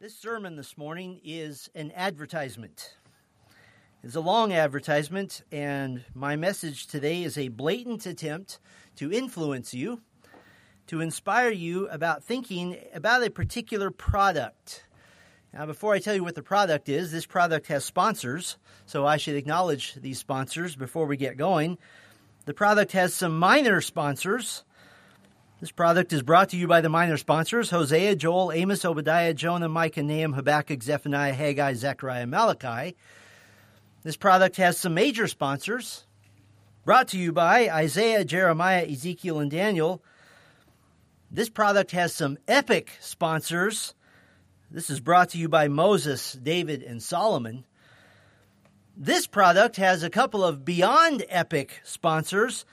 This sermon this morning is an advertisement. It's a long advertisement, and my message today is a blatant attempt to influence you, to inspire you about thinking about a particular product. Now, before I tell you what the product is, this product has sponsors, so I should acknowledge these sponsors before we get going. The product has some minor sponsors. This product is brought to you by the minor sponsors Hosea, Joel, Amos, Obadiah, Jonah, Micah, Nahum, Habakkuk, Zephaniah, Haggai, Zechariah, Malachi. This product has some major sponsors brought to you by Isaiah, Jeremiah, Ezekiel, and Daniel. This product has some epic sponsors. This is brought to you by Moses, David, and Solomon. This product has a couple of beyond epic sponsors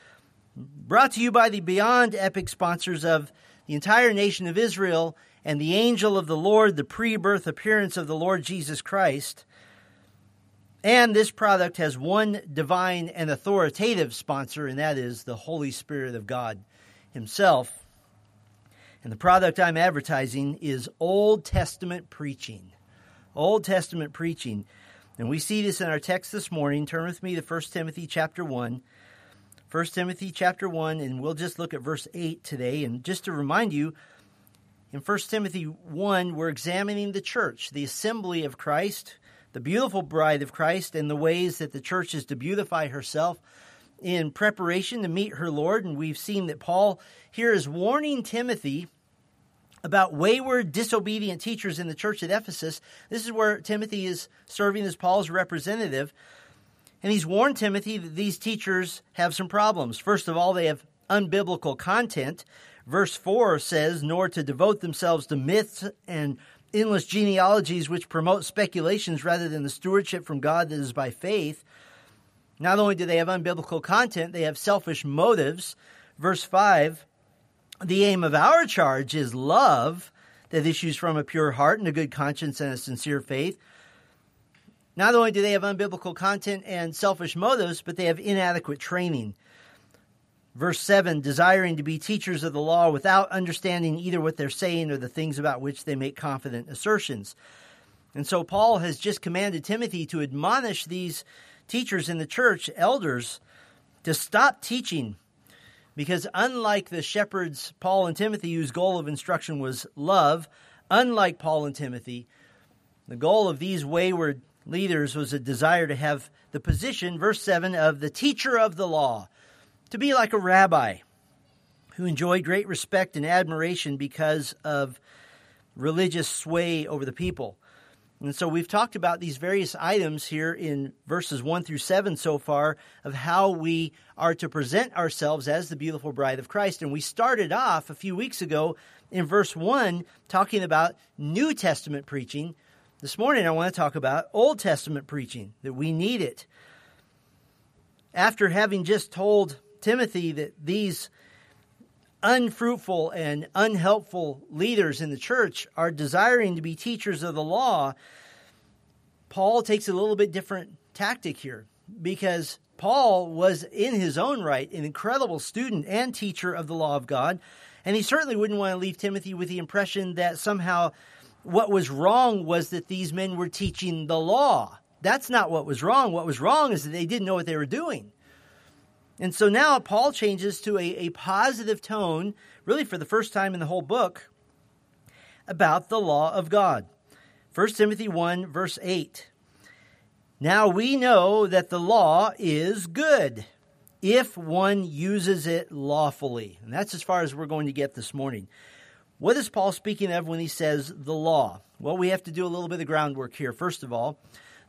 brought to you by the Beyond Epic sponsors of the entire nation of Israel and the angel of the Lord, the pre birth appearance of the Lord Jesus Christ. And this product has one divine and authoritative sponsor, and that is the Holy Spirit of God Himself. And the product I'm advertising is Old Testament preaching. Old Testament preaching. And we see this in our text this morning. Turn with me to 1 Timothy chapter 1. 1 Timothy chapter 1, and we'll just look at verse 8 today. And just to remind you, in 1 Timothy 1, we're examining the church, the assembly of Christ, the beautiful bride of Christ, and the ways that the church is to beautify herself in preparation to meet her Lord. And we've seen that Paul here is warning Timothy about wayward, disobedient teachers in the church at Ephesus. This is where Timothy is serving as Paul's representative. And he's warned Timothy that these teachers have some problems. First of all, they have unbiblical content. Verse 4 says, nor to devote themselves to myths and endless genealogies which promote speculations rather than the stewardship from God that is by faith. Not only do they have unbiblical content, they have selfish motives. Verse 5 The aim of our charge is love that issues from a pure heart and a good conscience and a sincere faith. Not only do they have unbiblical content and selfish motives, but they have inadequate training. Verse 7 desiring to be teachers of the law without understanding either what they're saying or the things about which they make confident assertions. And so Paul has just commanded Timothy to admonish these teachers in the church, elders, to stop teaching. Because unlike the shepherds, Paul and Timothy, whose goal of instruction was love, unlike Paul and Timothy, the goal of these wayward leaders was a desire to have the position, verse 7, of the teacher of the law, to be like a rabbi who enjoyed great respect and admiration because of religious sway over the people. And so we've talked about these various items here in verses 1 through 7 so far of how we are to present ourselves as the beautiful bride of Christ. And we started off a few weeks ago in verse 1 talking about New Testament preaching this morning, I want to talk about Old Testament preaching, that we need it. After having just told Timothy that these unfruitful and unhelpful leaders in the church are desiring to be teachers of the law, Paul takes a little bit different tactic here because Paul was in his own right an incredible student and teacher of the law of God. And he certainly wouldn't want to leave Timothy with the impression that somehow what was wrong was that these men were teaching the law. That's not what was wrong. What was wrong is that they didn't know what they were doing. And so now Paul changes to a, a positive tone, really for the first time in the whole book, about the law of God. 1 Timothy 1, verse 8. Now we know that the law is good if one uses it lawfully. And that's as far as we're going to get this morning. What is Paul speaking of when he says the law? Well, we have to do a little bit of groundwork here. First of all,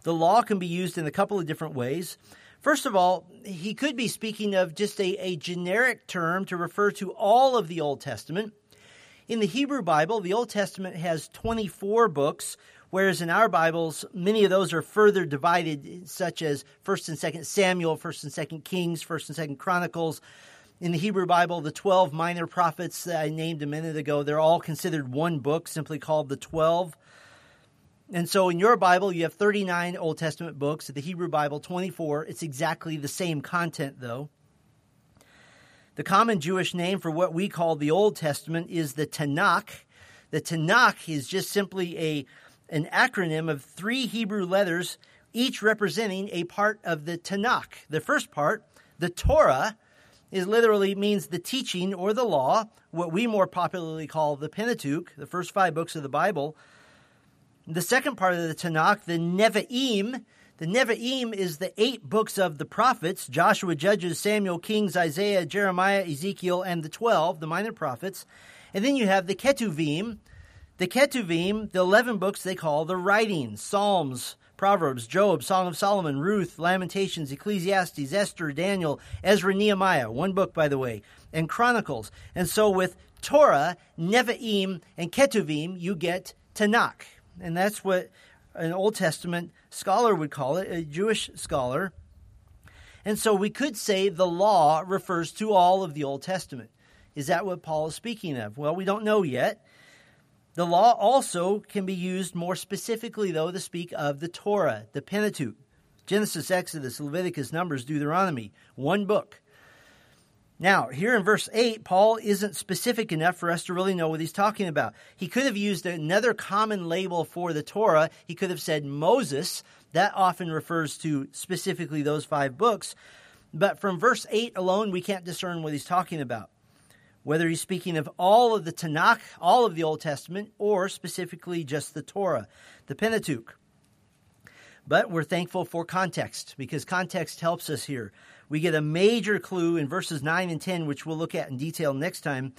the law can be used in a couple of different ways. First of all, he could be speaking of just a, a generic term to refer to all of the Old Testament. In the Hebrew Bible, the Old Testament has 24 books, whereas in our Bibles, many of those are further divided, such as 1st and 2nd Samuel, 1st and 2nd Kings, 1st and 2nd Chronicles, in the Hebrew Bible, the 12 minor prophets that I named a minute ago, they're all considered one book, simply called the 12. And so in your Bible, you have 39 Old Testament books. The Hebrew Bible, 24. It's exactly the same content, though. The common Jewish name for what we call the Old Testament is the Tanakh. The Tanakh is just simply a an acronym of three Hebrew letters, each representing a part of the Tanakh. The first part, the Torah, is literally means the teaching or the law, what we more popularly call the Pentateuch, the first five books of the Bible. The second part of the Tanakh, the Nevi'im, the Nevi'im is the eight books of the prophets Joshua, Judges, Samuel, Kings, Isaiah, Jeremiah, Ezekiel, and the 12, the minor prophets. And then you have the Ketuvim. The Ketuvim, the 11 books they call the writings Psalms, Proverbs, Job, Song of Solomon, Ruth, Lamentations, Ecclesiastes, Esther, Daniel, Ezra, Nehemiah, one book, by the way, and Chronicles. And so with Torah, Nevi'im, and Ketuvim, you get Tanakh. And that's what an Old Testament scholar would call it, a Jewish scholar. And so we could say the law refers to all of the Old Testament. Is that what Paul is speaking of? Well, we don't know yet. The law also can be used more specifically, though, to speak of the Torah, the Pentateuch, Genesis, Exodus, Leviticus, Numbers, Deuteronomy, one book. Now, here in verse 8, Paul isn't specific enough for us to really know what he's talking about. He could have used another common label for the Torah. He could have said Moses. That often refers to specifically those five books. But from verse 8 alone, we can't discern what he's talking about. Whether he's speaking of all of the Tanakh, all of the Old Testament, or specifically just the Torah, the Pentateuch. But we're thankful for context because context helps us here. We get a major clue in verses 9 and 10, which we'll look at in detail next time.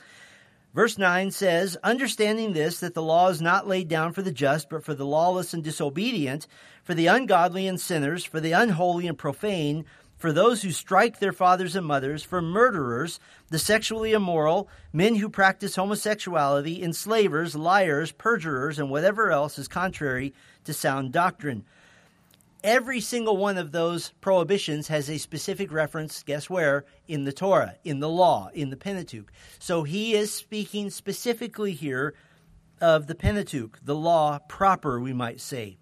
Verse 9 says, Understanding this, that the law is not laid down for the just, but for the lawless and disobedient, for the ungodly and sinners, for the unholy and profane, for those who strike their fathers and mothers, for murderers, the sexually immoral, men who practice homosexuality, enslavers, liars, perjurers, and whatever else is contrary to sound doctrine Every single one of those prohibitions has a specific reference, guess where? In the Torah, in the law, in the Pentateuch. So he is speaking specifically here of the Pentateuch, the law proper, we might say.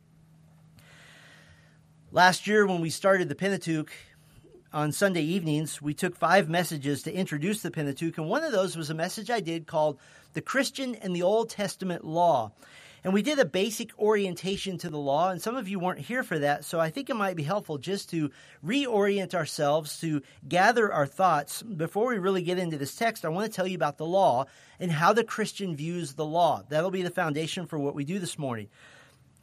Last year, when we started the Pentateuch on Sunday evenings, we took five messages to introduce the Pentateuch, and one of those was a message I did called The Christian and the Old Testament Law. And we did a basic orientation to the law, and some of you weren't here for that, so I think it might be helpful just to reorient ourselves, to gather our thoughts. Before we really get into this text, I want to tell you about the law and how the Christian views the law. That'll be the foundation for what we do this morning.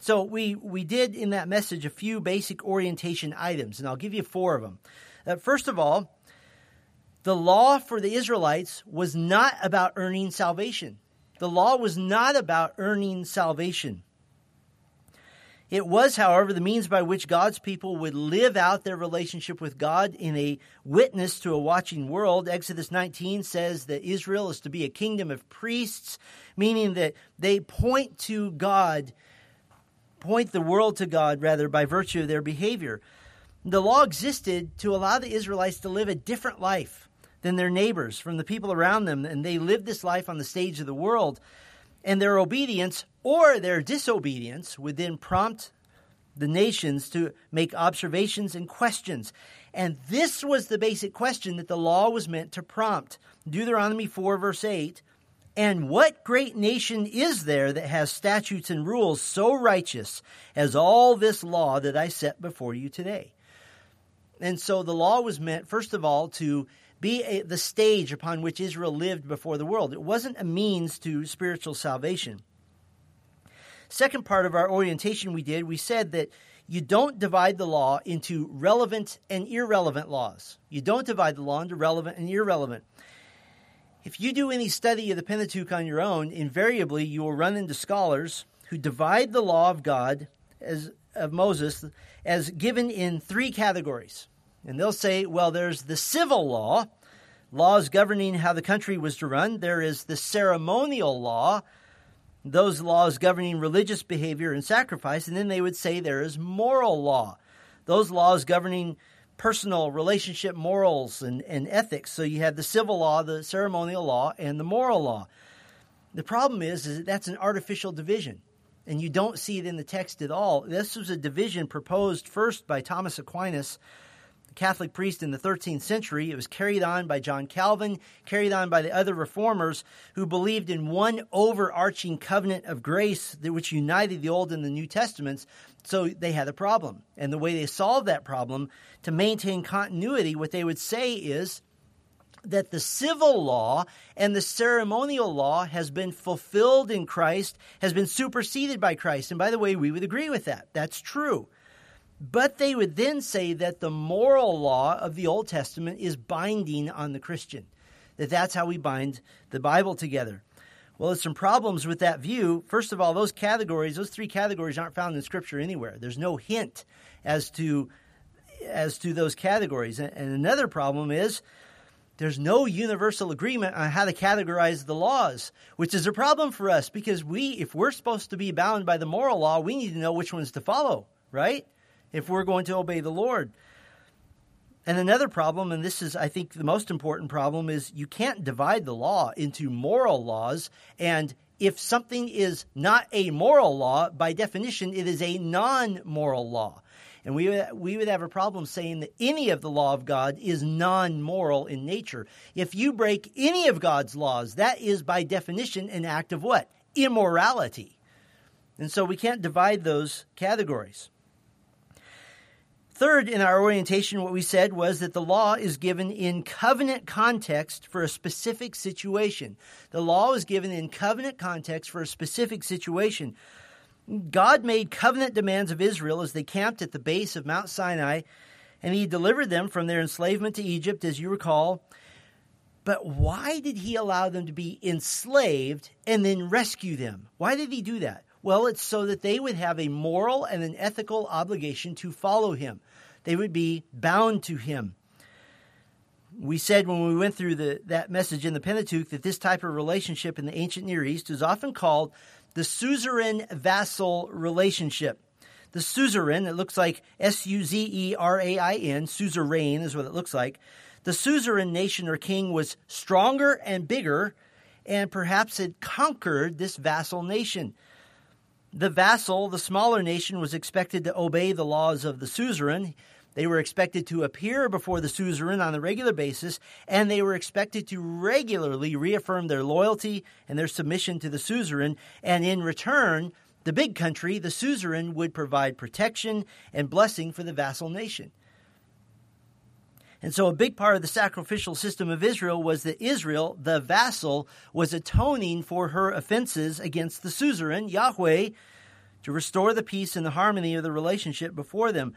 So we, we did in that message a few basic orientation items, and I'll give you four of them. Uh, first of all, the law for the Israelites was not about earning salvation. The law was not about earning salvation. It was, however, the means by which God's people would live out their relationship with God in a witness to a watching world. Exodus 19 says that Israel is to be a kingdom of priests, meaning that they point to God, point the world to God, rather, by virtue of their behavior. The law existed to allow the Israelites to live a different life than their neighbors, from the people around them, and they lived this life on the stage of the world. And their obedience or their disobedience would then prompt the nations to make observations and questions. And this was the basic question that the law was meant to prompt. Deuteronomy 4, verse 8 And what great nation is there that has statutes and rules so righteous as all this law that I set before you today? And so the law was meant, first of all, to be a, the stage upon which Israel lived before the world. It wasn't a means to spiritual salvation. Second part of our orientation we did, we said that you don't divide the law into relevant and irrelevant laws. You don't divide the law into relevant and irrelevant. If you do any study of the Pentateuch on your own, invariably you will run into scholars who divide the law of God as of Moses as given in three categories. And they'll say, well, there's the civil law, laws governing how the country was to run. There is the ceremonial law, those laws governing religious behavior and sacrifice. And then they would say there is moral law, those laws governing personal relationship morals and, and ethics. So you have the civil law, the ceremonial law, and the moral law. The problem is, is that that's an artificial division. And you don't see it in the text at all. This was a division proposed first by Thomas Aquinas Catholic priest in the 13th century. It was carried on by John Calvin, carried on by the other reformers who believed in one overarching covenant of grace which united the Old and the New Testaments. So they had a problem. And the way they solved that problem to maintain continuity, what they would say is that the civil law and the ceremonial law has been fulfilled in Christ, has been superseded by Christ. And by the way, we would agree with that. That's true. But they would then say that the moral law of the Old Testament is binding on the Christian, that that's how we bind the Bible together. Well, there's some problems with that view. First of all, those categories, those three categories aren't found in Scripture anywhere. There's no hint as to as to those categories. And another problem is there's no universal agreement on how to categorize the laws, which is a problem for us because we, if we're supposed to be bound by the moral law, we need to know which ones to follow, right? If we're going to obey the Lord. And another problem, and this is, I think, the most important problem, is you can't divide the law into moral laws. And if something is not a moral law, by definition, it is a non moral law. And we, we would have a problem saying that any of the law of God is non moral in nature. If you break any of God's laws, that is by definition an act of what? Immorality. And so we can't divide those categories. Third, in our orientation, what we said was that the law is given in covenant context for a specific situation. The law is given in covenant context for a specific situation. God made covenant demands of Israel as they camped at the base of Mount Sinai, and he delivered them from their enslavement to Egypt, as you recall. But why did he allow them to be enslaved and then rescue them? Why did he do that? Well, it's so that they would have a moral and an ethical obligation to follow him. They would be bound to him. We said when we went through the, that message in the Pentateuch that this type of relationship in the ancient Near East is often called the suzerain vassal relationship. The suzerain, it looks like S U Z E R A I N, suzerain is what it looks like. The suzerain nation or king was stronger and bigger and perhaps had conquered this vassal nation. The vassal, the smaller nation, was expected to obey the laws of the suzerain. They were expected to appear before the suzerain on a regular basis, and they were expected to regularly reaffirm their loyalty and their submission to the suzerain. And in return, the big country, the suzerain, would provide protection and blessing for the vassal nation. And so, a big part of the sacrificial system of Israel was that Israel, the vassal, was atoning for her offenses against the suzerain, Yahweh, to restore the peace and the harmony of the relationship before them.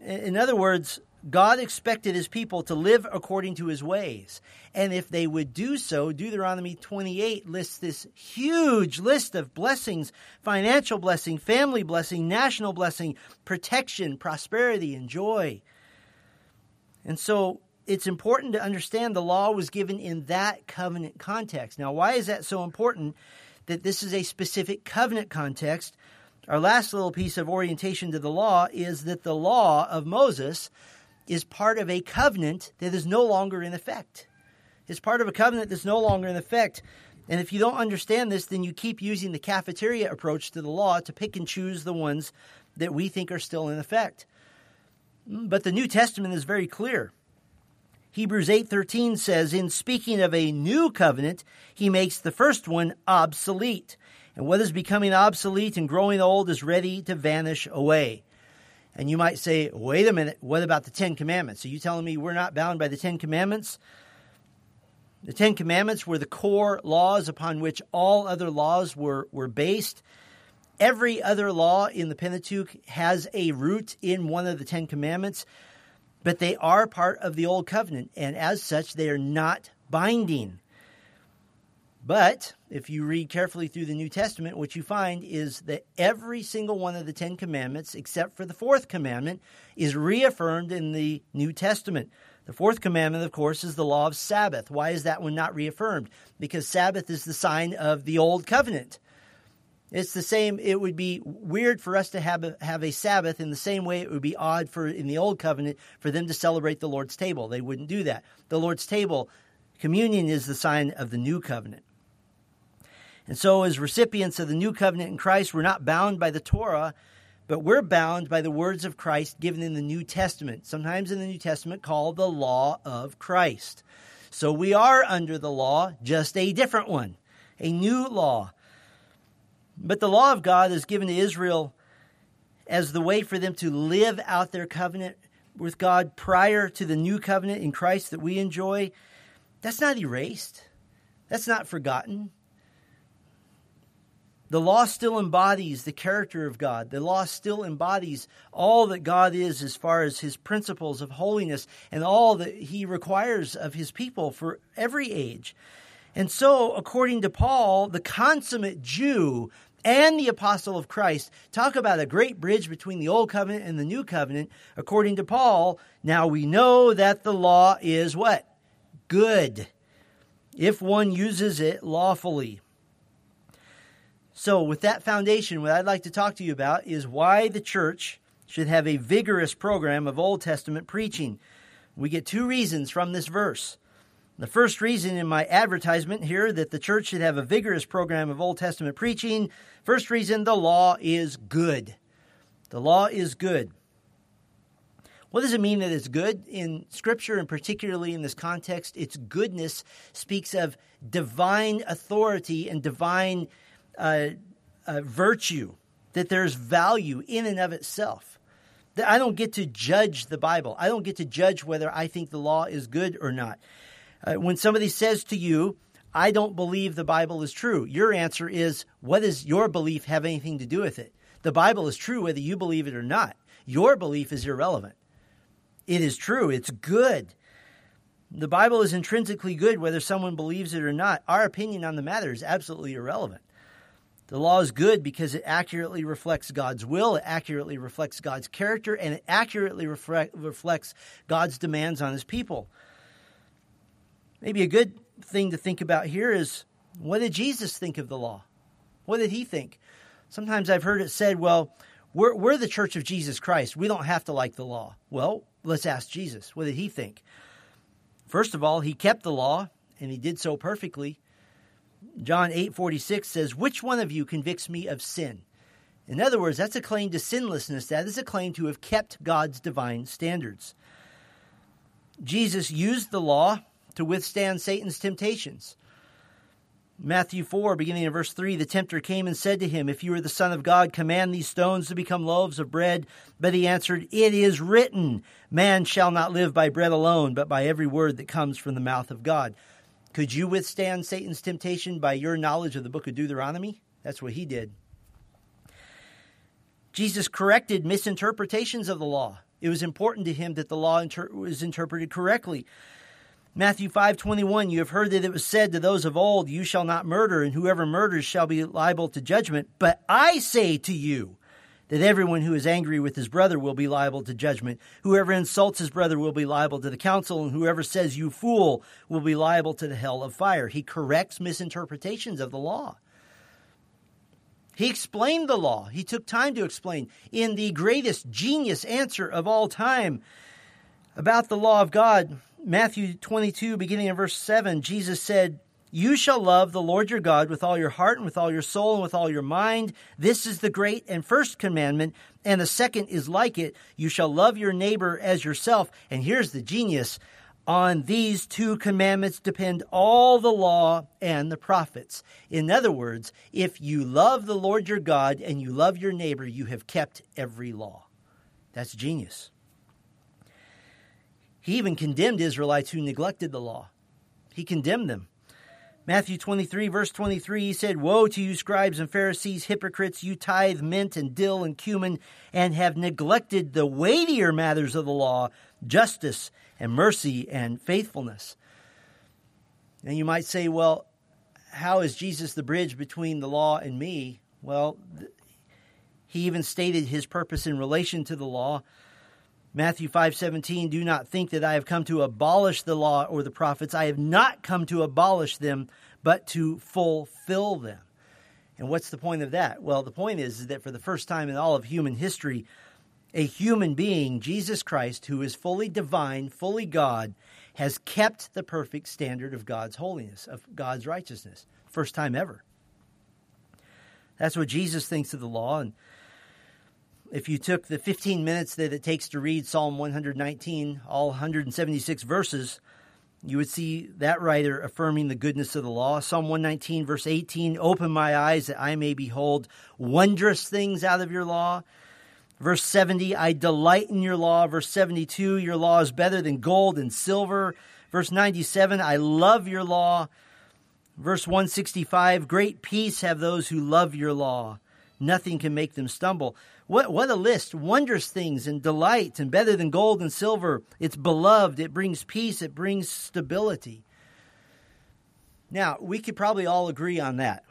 In other words, God expected his people to live according to his ways. And if they would do so, Deuteronomy 28 lists this huge list of blessings financial blessing, family blessing, national blessing, protection, prosperity, and joy. And so it's important to understand the law was given in that covenant context. Now, why is that so important that this is a specific covenant context? Our last little piece of orientation to the law is that the law of Moses is part of a covenant that is no longer in effect. It's part of a covenant that's no longer in effect. And if you don't understand this, then you keep using the cafeteria approach to the law to pick and choose the ones that we think are still in effect. But the New Testament is very clear. Hebrews 8:13 says in speaking of a new covenant, he makes the first one obsolete. And what is becoming obsolete and growing old is ready to vanish away. And you might say, wait a minute, what about the Ten Commandments? Are you telling me we're not bound by the Ten Commandments? The Ten Commandments were the core laws upon which all other laws were, were based. Every other law in the Pentateuch has a root in one of the Ten Commandments, but they are part of the Old Covenant, and as such, they are not binding. But if you read carefully through the New Testament, what you find is that every single one of the Ten Commandments, except for the fourth commandment, is reaffirmed in the New Testament. The fourth commandment, of course, is the law of Sabbath. Why is that one not reaffirmed? Because Sabbath is the sign of the Old Covenant. It's the same. It would be weird for us to have a, have a Sabbath in the same way it would be odd for in the old covenant for them to celebrate the Lord's table. They wouldn't do that. The Lord's table, communion is the sign of the new covenant. And so, as recipients of the new covenant in Christ, we're not bound by the Torah, but we're bound by the words of Christ given in the New Testament, sometimes in the New Testament called the law of Christ. So we are under the law, just a different one, a new law. But the law of God is given to Israel as the way for them to live out their covenant with God prior to the new covenant in Christ that we enjoy. That's not erased. That's not forgotten. The law still embodies the character of God. The law still embodies all that God is as far as his principles of holiness and all that he requires of his people for every age. And so, according to Paul, the consummate Jew and the apostle of Christ talk about a great bridge between the old covenant and the new covenant. According to Paul, now we know that the law is what? Good. If one uses it lawfully. So, with that foundation, what I'd like to talk to you about is why the church should have a vigorous program of Old Testament preaching. We get two reasons from this verse. The first reason in my advertisement here that the church should have a vigorous program of Old Testament preaching, first reason, the law is good. The law is good. What does it mean that it's good? In Scripture, and particularly in this context, its goodness speaks of divine authority and divine uh, uh, virtue, that there's value in and of itself. That I don't get to judge the Bible. I don't get to judge whether I think the law is good or not. Uh, when somebody says to you, I don't believe the Bible is true, your answer is, what does your belief have anything to do with it? The Bible is true whether you believe it or not. Your belief is irrelevant. It is true, it's good. The Bible is intrinsically good whether someone believes it or not. Our opinion on the matter is absolutely irrelevant. The law is good because it accurately reflects God's will, it accurately reflects God's character, and it accurately reflect, reflects God's demands on his people. Maybe a good thing to think about here is what did Jesus think of the law? What did he think? Sometimes I've heard it said, well, we're, we're the church of Jesus Christ. We don't have to like the law. Well, let's ask Jesus. What did he think? First of all, he kept the law, and he did so perfectly. John 8:46 says, "Which one of you convicts me of sin?" In other words, that's a claim to sinlessness. That is a claim to have kept God's divine standards. Jesus used the law to withstand Satan's temptations. Matthew 4, beginning in verse 3, the tempter came and said to him, If you are the Son of God, command these stones to become loaves of bread. But he answered, It is written, Man shall not live by bread alone, but by every word that comes from the mouth of God. Could you withstand Satan's temptation by your knowledge of the book of Deuteronomy? That's what he did. Jesus corrected misinterpretations of the law. It was important to him that the law inter- was interpreted correctly. Matthew 5:21 You have heard that it was said to those of old you shall not murder and whoever murders shall be liable to judgment but I say to you that everyone who is angry with his brother will be liable to judgment. Whoever insults his brother will be liable to the council, and whoever says, You fool, will be liable to the hell of fire. He corrects misinterpretations of the law. He explained the law. He took time to explain in the greatest genius answer of all time about the law of God. Matthew 22, beginning in verse 7, Jesus said, you shall love the Lord your God with all your heart and with all your soul and with all your mind. This is the great and first commandment. And the second is like it. You shall love your neighbor as yourself. And here's the genius. On these two commandments depend all the law and the prophets. In other words, if you love the Lord your God and you love your neighbor, you have kept every law. That's genius. He even condemned Israelites who neglected the law. He condemned them. Matthew 23, verse 23, he said, Woe to you, scribes and Pharisees, hypocrites! You tithe mint and dill and cumin, and have neglected the weightier matters of the law, justice and mercy and faithfulness. And you might say, Well, how is Jesus the bridge between the law and me? Well, he even stated his purpose in relation to the law. Matthew 5:17 Do not think that I have come to abolish the law or the prophets I have not come to abolish them but to fulfill them. And what's the point of that? Well, the point is, is that for the first time in all of human history a human being, Jesus Christ, who is fully divine, fully God, has kept the perfect standard of God's holiness, of God's righteousness. First time ever. That's what Jesus thinks of the law and if you took the 15 minutes that it takes to read Psalm 119, all 176 verses, you would see that writer affirming the goodness of the law. Psalm 119, verse 18 Open my eyes that I may behold wondrous things out of your law. Verse 70, I delight in your law. Verse 72, your law is better than gold and silver. Verse 97, I love your law. Verse 165, great peace have those who love your law. Nothing can make them stumble. What, what a list. Wondrous things and delight and better than gold and silver. It's beloved. It brings peace. It brings stability. Now, we could probably all agree on that.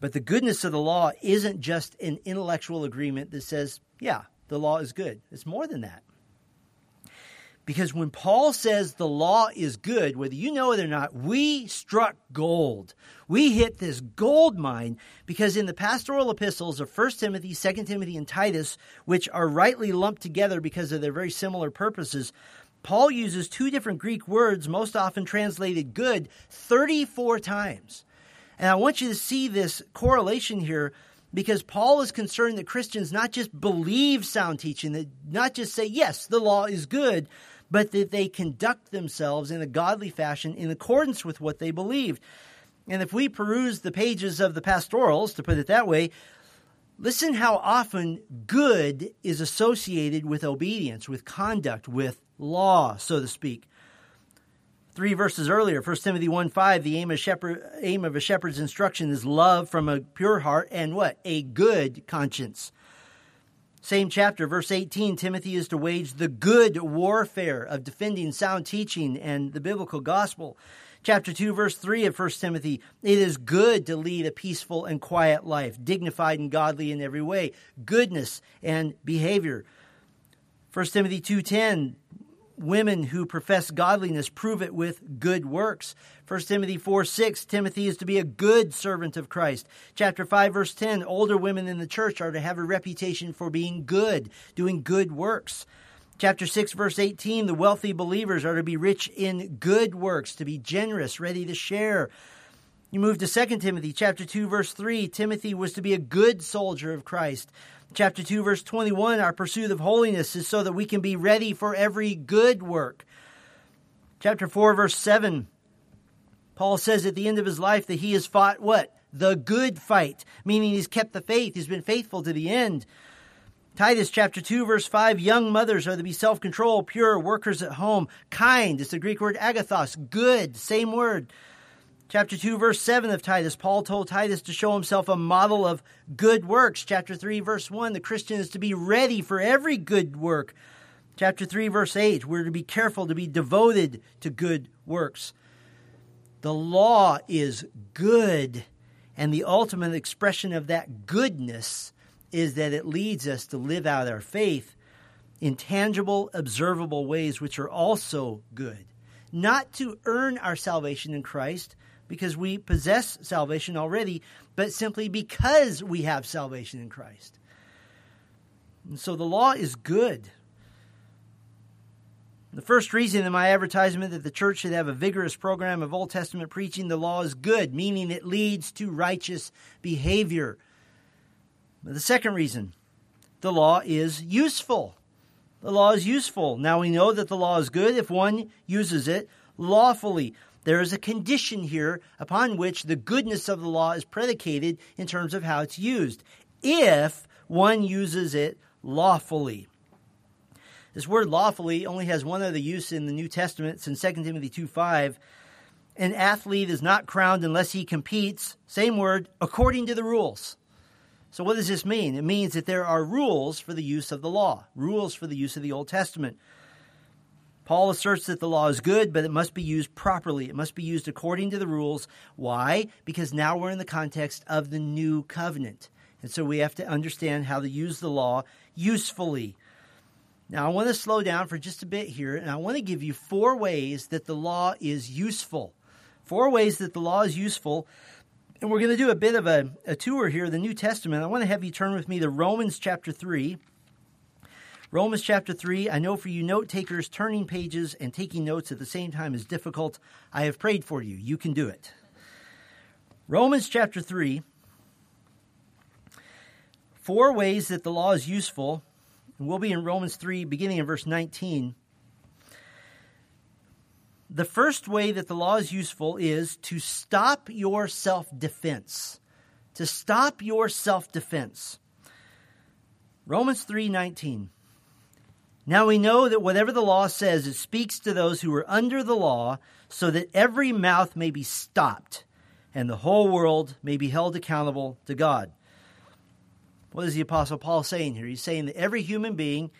But the goodness of the law isn't just an intellectual agreement that says, yeah, the law is good. It's more than that. Because when Paul says the law is good, whether you know it or not, we struck gold. We hit this gold mine because in the pastoral epistles of 1 Timothy, 2 Timothy, and Titus, which are rightly lumped together because of their very similar purposes, Paul uses two different Greek words, most often translated good, 34 times. And I want you to see this correlation here because Paul is concerned that Christians not just believe sound teaching, that not just say, yes, the law is good, but that they conduct themselves in a godly fashion in accordance with what they believed. And if we peruse the pages of the pastorals, to put it that way, listen how often good is associated with obedience, with conduct, with law, so to speak. Three verses earlier, 1 Timothy 1 5, the aim of, shepherd, aim of a shepherd's instruction is love from a pure heart and what? A good conscience. Same chapter, verse 18, Timothy is to wage the good warfare of defending sound teaching and the biblical gospel. Chapter 2, verse 3 of 1 Timothy, it is good to lead a peaceful and quiet life, dignified and godly in every way, goodness and behavior. 1 Timothy 2:10 women who profess godliness prove it with good works. 1 Timothy 4 6, Timothy is to be a good servant of Christ. Chapter 5, verse 10, older women in the church are to have a reputation for being good, doing good works. Chapter 6, verse 18, the wealthy believers are to be rich in good works, to be generous, ready to share. You move to 2 Timothy chapter 2 verse 3, Timothy was to be a good soldier of Christ. Chapter 2, verse 21 our pursuit of holiness is so that we can be ready for every good work. Chapter 4, verse 7, Paul says at the end of his life that he has fought what? The good fight, meaning he's kept the faith, he's been faithful to the end. Titus chapter 2 verse 5 young mothers are to be self-controlled, pure, workers at home, kind. It's the Greek word agathos, good, same word. Chapter 2, verse 7 of Titus, Paul told Titus to show himself a model of good works. Chapter 3, verse 1, the Christian is to be ready for every good work. Chapter 3, verse 8, we're to be careful to be devoted to good works. The law is good, and the ultimate expression of that goodness is that it leads us to live out our faith in tangible, observable ways which are also good. Not to earn our salvation in Christ, because we possess salvation already, but simply because we have salvation in Christ. And so the law is good. The first reason in my advertisement that the church should have a vigorous program of Old Testament preaching, the law is good, meaning it leads to righteous behavior. But the second reason, the law is useful. The law is useful. Now we know that the law is good if one uses it lawfully. There is a condition here upon which the goodness of the law is predicated in terms of how it's used. If one uses it lawfully. This word lawfully only has one other use in the New Testament. It's in 2 Timothy 2 5. An athlete is not crowned unless he competes, same word, according to the rules. So, what does this mean? It means that there are rules for the use of the law, rules for the use of the Old Testament. Paul asserts that the law is good, but it must be used properly. It must be used according to the rules. Why? Because now we're in the context of the new covenant. And so we have to understand how to use the law usefully. Now, I want to slow down for just a bit here, and I want to give you four ways that the law is useful. Four ways that the law is useful. And we're going to do a bit of a, a tour here of the New Testament. I want to have you turn with me to Romans chapter 3. Romans chapter 3. I know for you note takers, turning pages and taking notes at the same time is difficult. I have prayed for you. You can do it. Romans chapter 3. four ways that the law is useful, and we'll be in Romans 3, beginning in verse 19. The first way that the law is useful is to stop your self defense. To stop your self defense. Romans 3:19 Now we know that whatever the law says it speaks to those who are under the law so that every mouth may be stopped and the whole world may be held accountable to God. What is the apostle Paul saying here? He's saying that every human being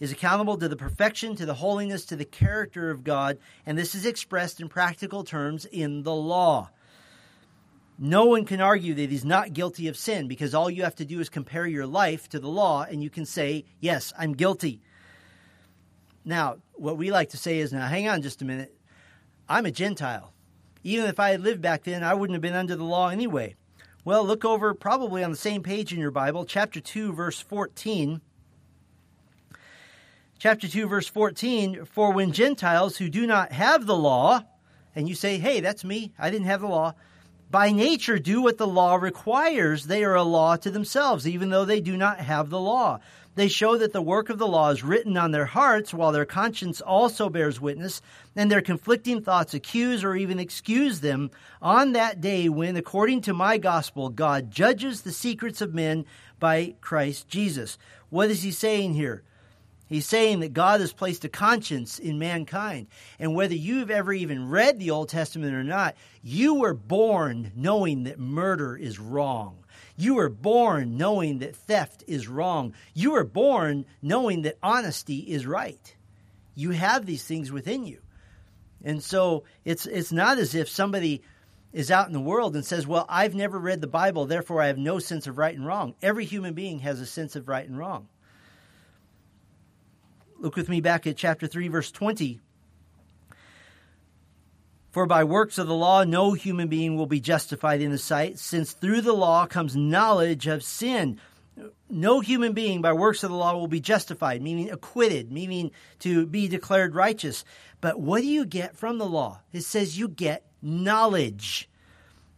is accountable to the perfection, to the holiness, to the character of God, and this is expressed in practical terms in the law. No one can argue that he's not guilty of sin because all you have to do is compare your life to the law and you can say, Yes, I'm guilty. Now, what we like to say is, Now, hang on just a minute. I'm a Gentile. Even if I had lived back then, I wouldn't have been under the law anyway. Well, look over probably on the same page in your Bible, chapter 2, verse 14 chapter 2 verse 14 for when gentiles who do not have the law and you say hey that's me i didn't have the law by nature do what the law requires they are a law to themselves even though they do not have the law they show that the work of the law is written on their hearts while their conscience also bears witness and their conflicting thoughts accuse or even excuse them on that day when according to my gospel god judges the secrets of men by christ jesus what is he saying here He's saying that God has placed a conscience in mankind. And whether you've ever even read the Old Testament or not, you were born knowing that murder is wrong. You were born knowing that theft is wrong. You were born knowing that honesty is right. You have these things within you. And so it's, it's not as if somebody is out in the world and says, Well, I've never read the Bible, therefore I have no sense of right and wrong. Every human being has a sense of right and wrong. Look with me back at chapter 3, verse 20. For by works of the law, no human being will be justified in the sight, since through the law comes knowledge of sin. No human being by works of the law will be justified, meaning acquitted, meaning to be declared righteous. But what do you get from the law? It says you get knowledge.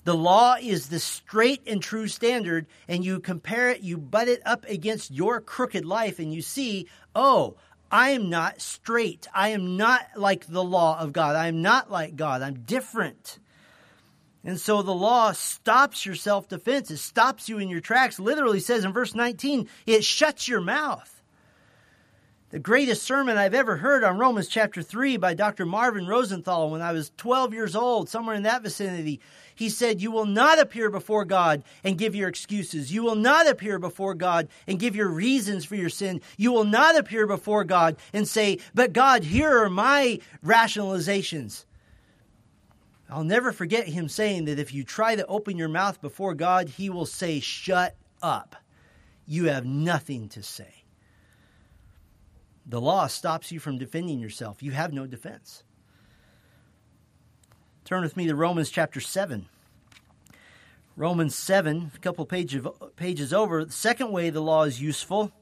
The law is the straight and true standard, and you compare it, you butt it up against your crooked life, and you see, oh, I am not straight. I am not like the law of God. I am not like God. I'm different. And so the law stops your self defense. It stops you in your tracks. Literally says in verse 19, it shuts your mouth. The greatest sermon I've ever heard on Romans chapter 3 by Dr. Marvin Rosenthal when I was 12 years old, somewhere in that vicinity. He said, You will not appear before God and give your excuses. You will not appear before God and give your reasons for your sin. You will not appear before God and say, But God, here are my rationalizations. I'll never forget him saying that if you try to open your mouth before God, he will say, Shut up. You have nothing to say. The law stops you from defending yourself. You have no defense. Turn with me to Romans chapter 7. Romans 7, a couple pages, pages over. The second way the law is useful.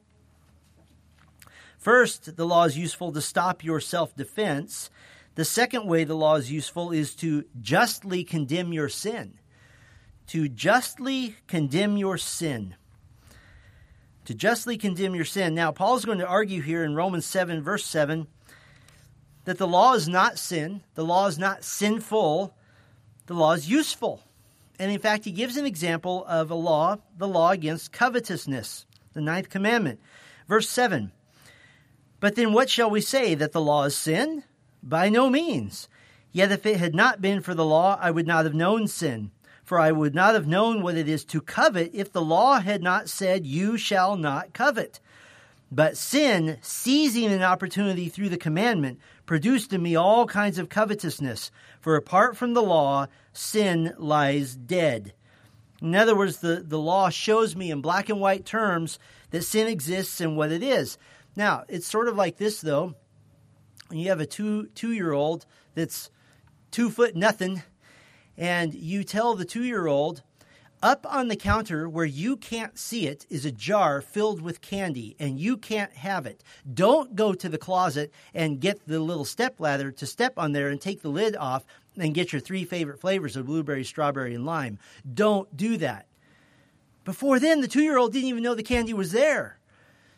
First, the law is useful to stop your self defense. The second way the law is useful is to justly condemn your sin. To justly condemn your sin. To justly condemn your sin. Now, Paul is going to argue here in Romans 7, verse 7, that the law is not sin, the law is not sinful, the law is useful. And in fact, he gives an example of a law, the law against covetousness, the ninth commandment. Verse 7 But then what shall we say? That the law is sin? By no means. Yet if it had not been for the law, I would not have known sin. For I would not have known what it is to covet if the law had not said, You shall not covet. But sin, seizing an opportunity through the commandment, produced in me all kinds of covetousness. For apart from the law, sin lies dead. In other words, the, the law shows me in black and white terms that sin exists and what it is. Now, it's sort of like this, though. You have a two two year old that's two foot nothing, and you tell the two year old, up on the counter where you can't see it is a jar filled with candy and you can't have it. Don't go to the closet and get the little step ladder to step on there and take the lid off and get your three favorite flavors of blueberry, strawberry, and lime. Don't do that. Before then, the two year old didn't even know the candy was there.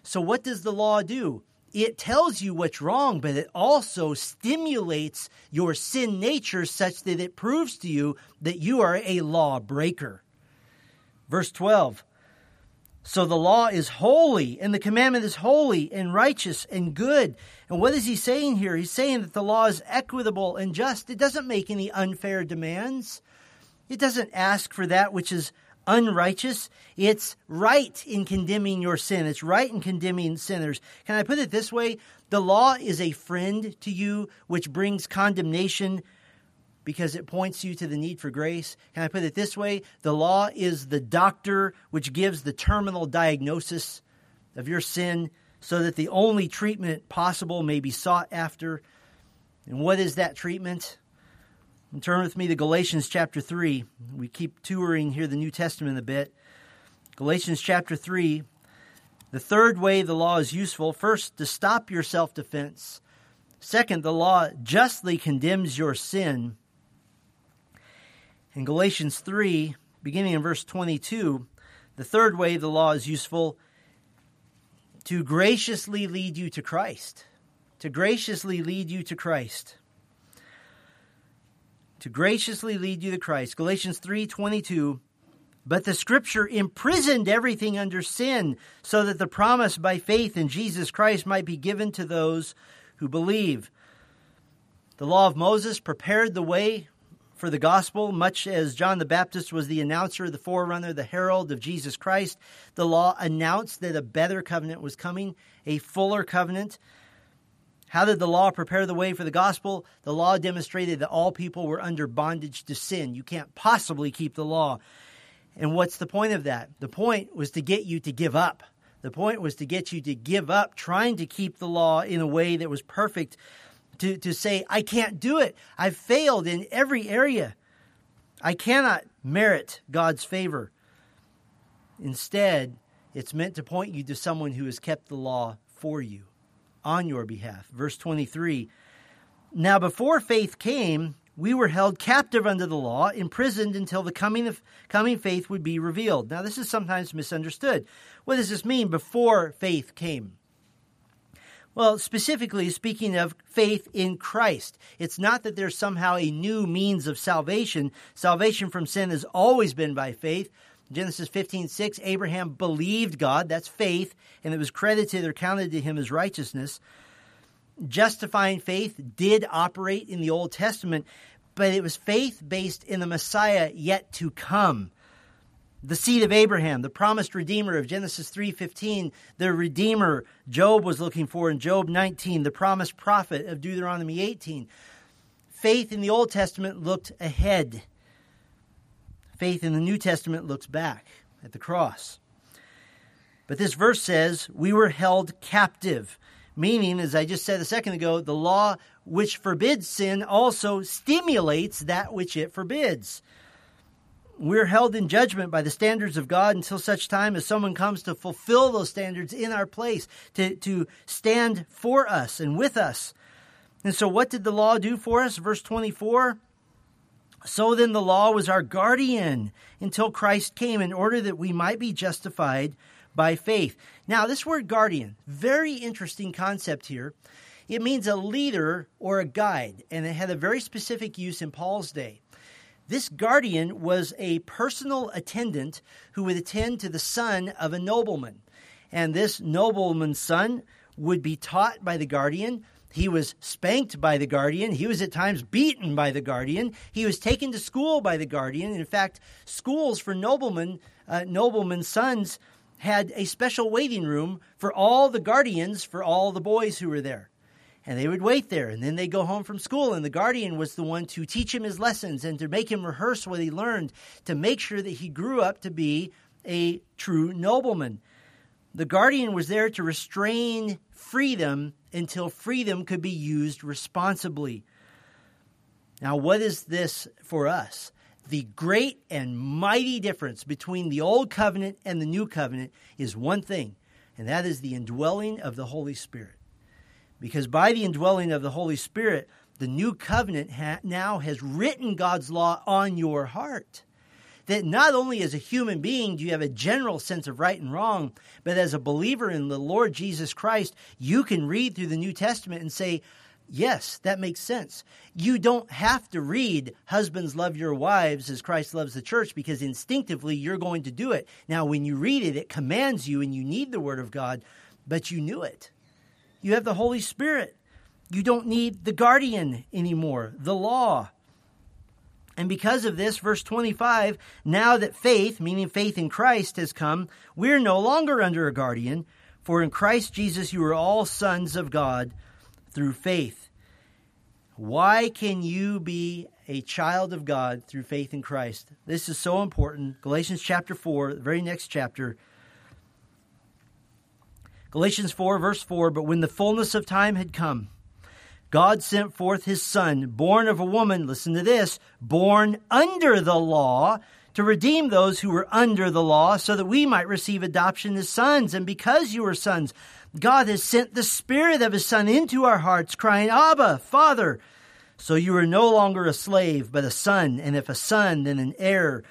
So, what does the law do? It tells you what's wrong, but it also stimulates your sin nature such that it proves to you that you are a lawbreaker. Verse 12 so the law is holy, and the commandment is holy and righteous and good. And what is he saying here? He's saying that the law is equitable and just. It doesn't make any unfair demands. It doesn't ask for that which is unrighteous. It's right in condemning your sin. It's right in condemning sinners. Can I put it this way? The law is a friend to you, which brings condemnation because it points you to the need for grace. Can I put it this way? The law is the doctor which gives the terminal diagnosis of your sin so that the only treatment possible may be sought after. And what is that treatment? And turn with me to Galatians chapter 3. We keep touring here the New Testament a bit. Galatians chapter 3. The third way the law is useful first, to stop your self defense. Second, the law justly condemns your sin. In Galatians 3, beginning in verse 22, the third way the law is useful to graciously lead you to Christ. To graciously lead you to Christ. To graciously lead you to Christ. Galatians 3:22 But the scripture imprisoned everything under sin so that the promise by faith in Jesus Christ might be given to those who believe. The law of Moses prepared the way for the gospel, much as John the Baptist was the announcer, the forerunner, the herald of Jesus Christ. The law announced that a better covenant was coming, a fuller covenant. How did the law prepare the way for the gospel? The law demonstrated that all people were under bondage to sin. You can't possibly keep the law. And what's the point of that? The point was to get you to give up. The point was to get you to give up trying to keep the law in a way that was perfect to, to say, I can't do it. I've failed in every area. I cannot merit God's favor. Instead, it's meant to point you to someone who has kept the law for you on your behalf. Verse 23 Now, before faith came, we were held captive under the law, imprisoned until the coming of coming faith would be revealed. Now, this is sometimes misunderstood. What does this mean before faith came? Well, specifically speaking of faith in Christ, it's not that there's somehow a new means of salvation. Salvation from sin has always been by faith. Genesis 15, 6, Abraham believed God, that's faith, and it was credited or counted to him as righteousness. Justifying faith did operate in the Old Testament, but it was faith based in the Messiah yet to come the seed of Abraham, the promised redeemer of Genesis 3:15, the redeemer Job was looking for in Job 19, the promised prophet of Deuteronomy 18. Faith in the Old Testament looked ahead. Faith in the New Testament looks back at the cross. But this verse says, we were held captive, meaning, as I just said a second ago, the law which forbids sin also stimulates that which it forbids. We're held in judgment by the standards of God until such time as someone comes to fulfill those standards in our place, to, to stand for us and with us. And so, what did the law do for us? Verse 24 So then, the law was our guardian until Christ came in order that we might be justified by faith. Now, this word guardian, very interesting concept here. It means a leader or a guide, and it had a very specific use in Paul's day. This guardian was a personal attendant who would attend to the son of a nobleman. And this nobleman's son would be taught by the guardian. He was spanked by the guardian. He was at times beaten by the guardian. He was taken to school by the guardian. In fact, schools for noblemen, uh, noblemen's sons had a special waiting room for all the guardians for all the boys who were there and they would wait there. And then they'd go home from school. And the guardian was the one to teach him his lessons and to make him rehearse what he learned to make sure that he grew up to be a true nobleman. The guardian was there to restrain freedom until freedom could be used responsibly. Now what is this for us? The great and mighty difference between the old covenant and the new covenant is one thing and that is the indwelling of the holy spirit because by the indwelling of the Holy Spirit, the new covenant ha- now has written God's law on your heart. that not only as a human being do you have a general sense of right and wrong, but as a believer in the Lord Jesus Christ, you can read through the New Testament and say, Yes, that makes sense. You don't have to read husbands love your wives as Christ loves the church because instinctively you're going to do it. Now, when you read it, it commands you and you need the word of God, but you knew it. You have the Holy Spirit. You don't need the guardian anymore, the law. And because of this, verse 25, now that faith, meaning faith in Christ, has come, we're no longer under a guardian, for in Christ Jesus you are all sons of God through faith. Why can you be a child of God through faith in Christ? This is so important. Galatians chapter 4, the very next chapter. Galatians 4, verse 4 But when the fullness of time had come, God sent forth his Son, born of a woman, listen to this, born under the law, to redeem those who were under the law, so that we might receive adoption as sons. And because you are sons, God has sent the Spirit of his Son into our hearts, crying, Abba, Father. So you are no longer a slave, but a son, and if a son, then an heir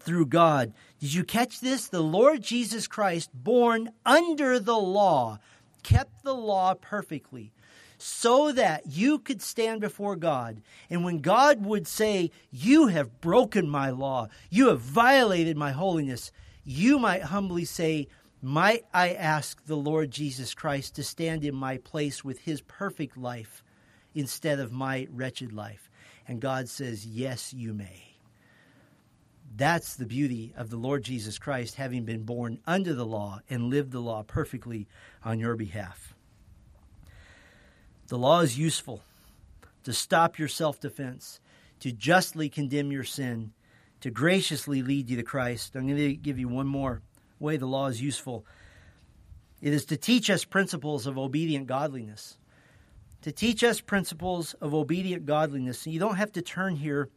through God. Did you catch this? The Lord Jesus Christ, born under the law, kept the law perfectly so that you could stand before God. And when God would say, You have broken my law, you have violated my holiness, you might humbly say, Might I ask the Lord Jesus Christ to stand in my place with his perfect life instead of my wretched life? And God says, Yes, you may. That's the beauty of the Lord Jesus Christ having been born under the law and lived the law perfectly on your behalf. The law is useful to stop your self defense, to justly condemn your sin, to graciously lead you to Christ. I'm going to give you one more way the law is useful. It is to teach us principles of obedient godliness. To teach us principles of obedient godliness. And you don't have to turn here,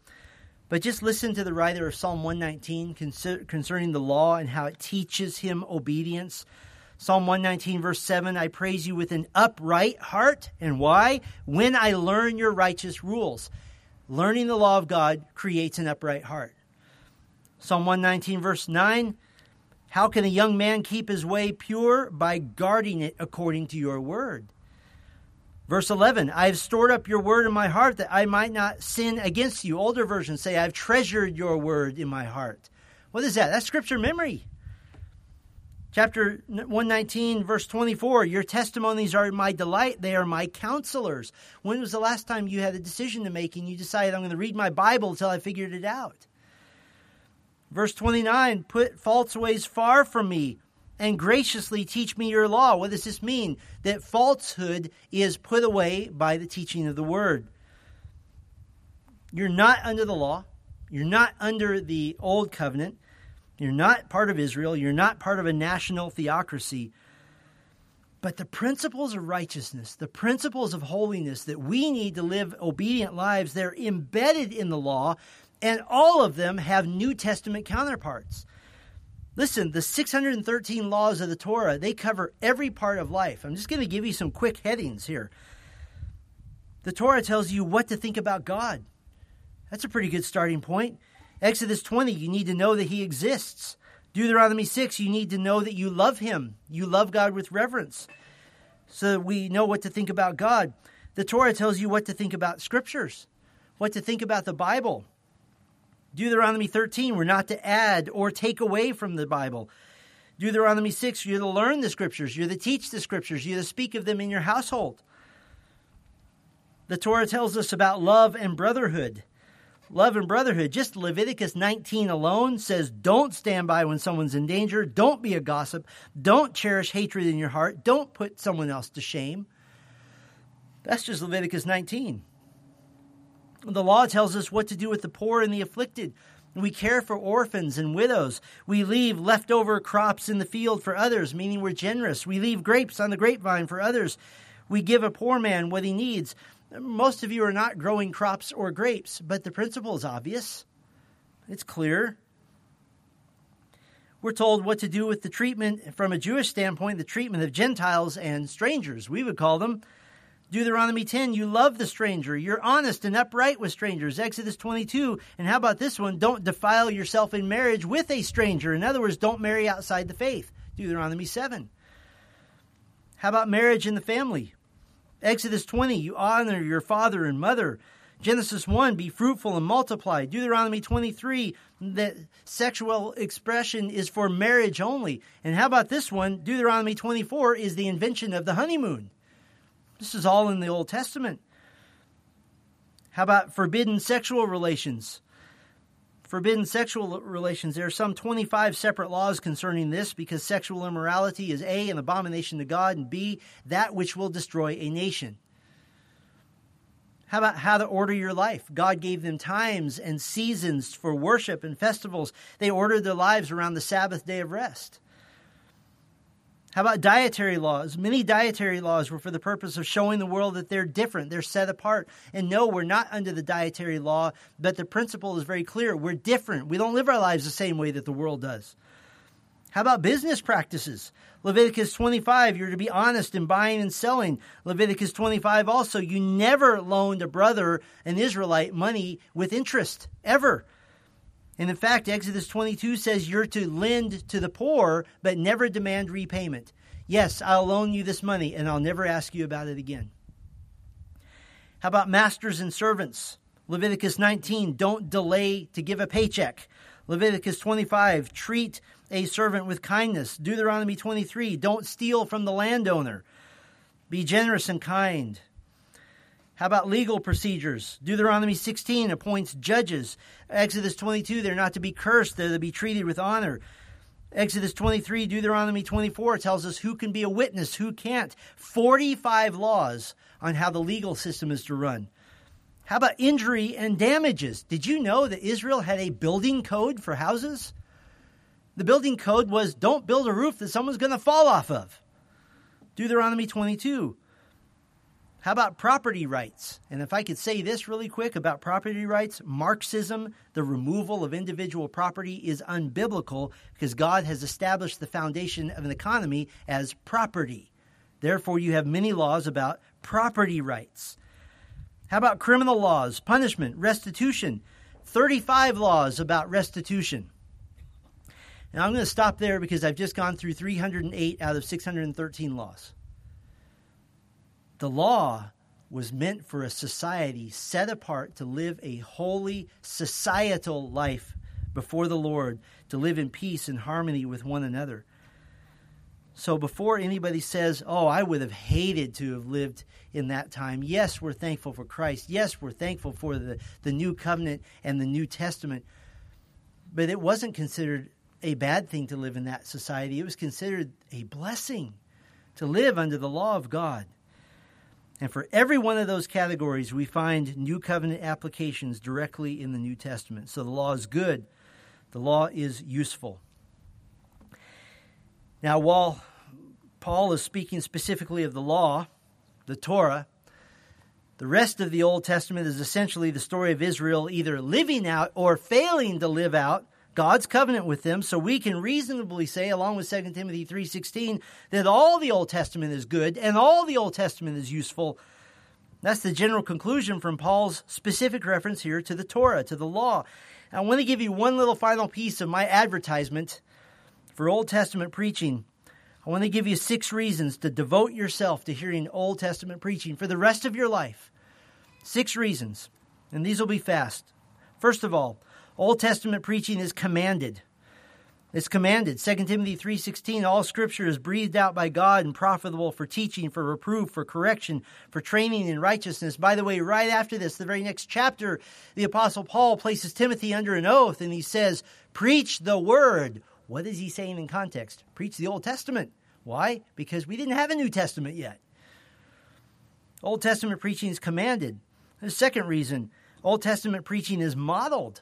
but just listen to the writer of Psalm 119 concerning the law and how it teaches him obedience. Psalm 119, verse 7 I praise you with an upright heart. And why? When I learn your righteous rules. Learning the law of God creates an upright heart. Psalm 119, verse 9 How can a young man keep his way pure? By guarding it according to your word. Verse 11, I have stored up your word in my heart that I might not sin against you. Older versions say, I've treasured your word in my heart. What is that? That's scripture memory. Chapter 119, verse 24 Your testimonies are my delight, they are my counselors. When was the last time you had a decision to make and you decided, I'm going to read my Bible until I figured it out? Verse 29 Put false ways far from me and graciously teach me your law. What does this mean? That falsehood is put away by the teaching of the word. You're not under the law, you're not under the old covenant. You're not part of Israel. You're not part of a national theocracy. But the principles of righteousness, the principles of holiness that we need to live obedient lives, they're embedded in the law, and all of them have New Testament counterparts. Listen, the 613 laws of the Torah, they cover every part of life. I'm just going to give you some quick headings here. The Torah tells you what to think about God. That's a pretty good starting point. Exodus 20, you need to know that He exists. Deuteronomy 6, you need to know that you love Him. You love God with reverence. So we know what to think about God. The Torah tells you what to think about scriptures, what to think about the Bible. Deuteronomy 13, we're not to add or take away from the Bible. Deuteronomy 6, you're to learn the scriptures, you're to teach the scriptures, you're to speak of them in your household. The Torah tells us about love and brotherhood love and brotherhood. Just Leviticus 19 alone says don't stand by when someone's in danger. Don't be a gossip. Don't cherish hatred in your heart. Don't put someone else to shame. That's just Leviticus 19. The law tells us what to do with the poor and the afflicted. We care for orphans and widows. We leave leftover crops in the field for others, meaning we're generous. We leave grapes on the grapevine for others. We give a poor man what he needs. Most of you are not growing crops or grapes, but the principle is obvious. It's clear. We're told what to do with the treatment, from a Jewish standpoint, the treatment of Gentiles and strangers. We would call them Deuteronomy 10, you love the stranger. You're honest and upright with strangers. Exodus 22, and how about this one? Don't defile yourself in marriage with a stranger. In other words, don't marry outside the faith. Deuteronomy 7. How about marriage in the family? Exodus 20, you honor your father and mother. Genesis 1, be fruitful and multiply. Deuteronomy 23, that sexual expression is for marriage only. And how about this one? Deuteronomy 24 is the invention of the honeymoon. This is all in the Old Testament. How about forbidden sexual relations? Forbidden sexual relations. There are some 25 separate laws concerning this because sexual immorality is A, an abomination to God, and B, that which will destroy a nation. How about how to order your life? God gave them times and seasons for worship and festivals. They ordered their lives around the Sabbath day of rest. How about dietary laws? Many dietary laws were for the purpose of showing the world that they're different, they're set apart. And no, we're not under the dietary law, but the principle is very clear. We're different. We don't live our lives the same way that the world does. How about business practices? Leviticus 25, you're to be honest in buying and selling. Leviticus 25 also, you never loaned a brother, an Israelite, money with interest, ever. And in fact, Exodus 22 says you're to lend to the poor, but never demand repayment. Yes, I'll loan you this money and I'll never ask you about it again. How about masters and servants? Leviticus 19, don't delay to give a paycheck. Leviticus 25, treat a servant with kindness. Deuteronomy 23, don't steal from the landowner. Be generous and kind. How about legal procedures? Deuteronomy 16 appoints judges. Exodus 22, they're not to be cursed, they're to be treated with honor. Exodus 23, Deuteronomy 24 tells us who can be a witness, who can't. 45 laws on how the legal system is to run. How about injury and damages? Did you know that Israel had a building code for houses? The building code was don't build a roof that someone's going to fall off of. Deuteronomy 22. How about property rights? And if I could say this really quick about property rights, Marxism, the removal of individual property, is unbiblical because God has established the foundation of an economy as property. Therefore, you have many laws about property rights. How about criminal laws, punishment, restitution? 35 laws about restitution. Now, I'm going to stop there because I've just gone through 308 out of 613 laws. The law was meant for a society set apart to live a holy societal life before the Lord, to live in peace and harmony with one another. So before anybody says, oh, I would have hated to have lived in that time, yes, we're thankful for Christ. Yes, we're thankful for the, the new covenant and the New Testament. But it wasn't considered a bad thing to live in that society. It was considered a blessing to live under the law of God. And for every one of those categories, we find New Covenant applications directly in the New Testament. So the law is good, the law is useful. Now, while Paul is speaking specifically of the law, the Torah, the rest of the Old Testament is essentially the story of Israel either living out or failing to live out God's covenant with them, so we can reasonably say, along with 2 Timothy 3.16, that all the Old Testament is good and all the Old Testament is useful. That's the general conclusion from Paul's specific reference here to the Torah, to the law. I want to give you one little final piece of my advertisement for Old Testament preaching. I want to give you six reasons to devote yourself to hearing Old Testament preaching for the rest of your life. Six reasons, and these will be fast. First of all, Old Testament preaching is commanded. It's commanded. 2 Timothy 3:16 all scripture is breathed out by God and profitable for teaching, for reproof, for correction, for training in righteousness. By the way, right after this, the very next chapter, the apostle Paul places Timothy under an oath and he says, "Preach the word." What is he saying in context? Preach the Old Testament. Why? Because we didn't have a New Testament yet. Old Testament preaching is commanded. The second reason, Old Testament preaching is modeled.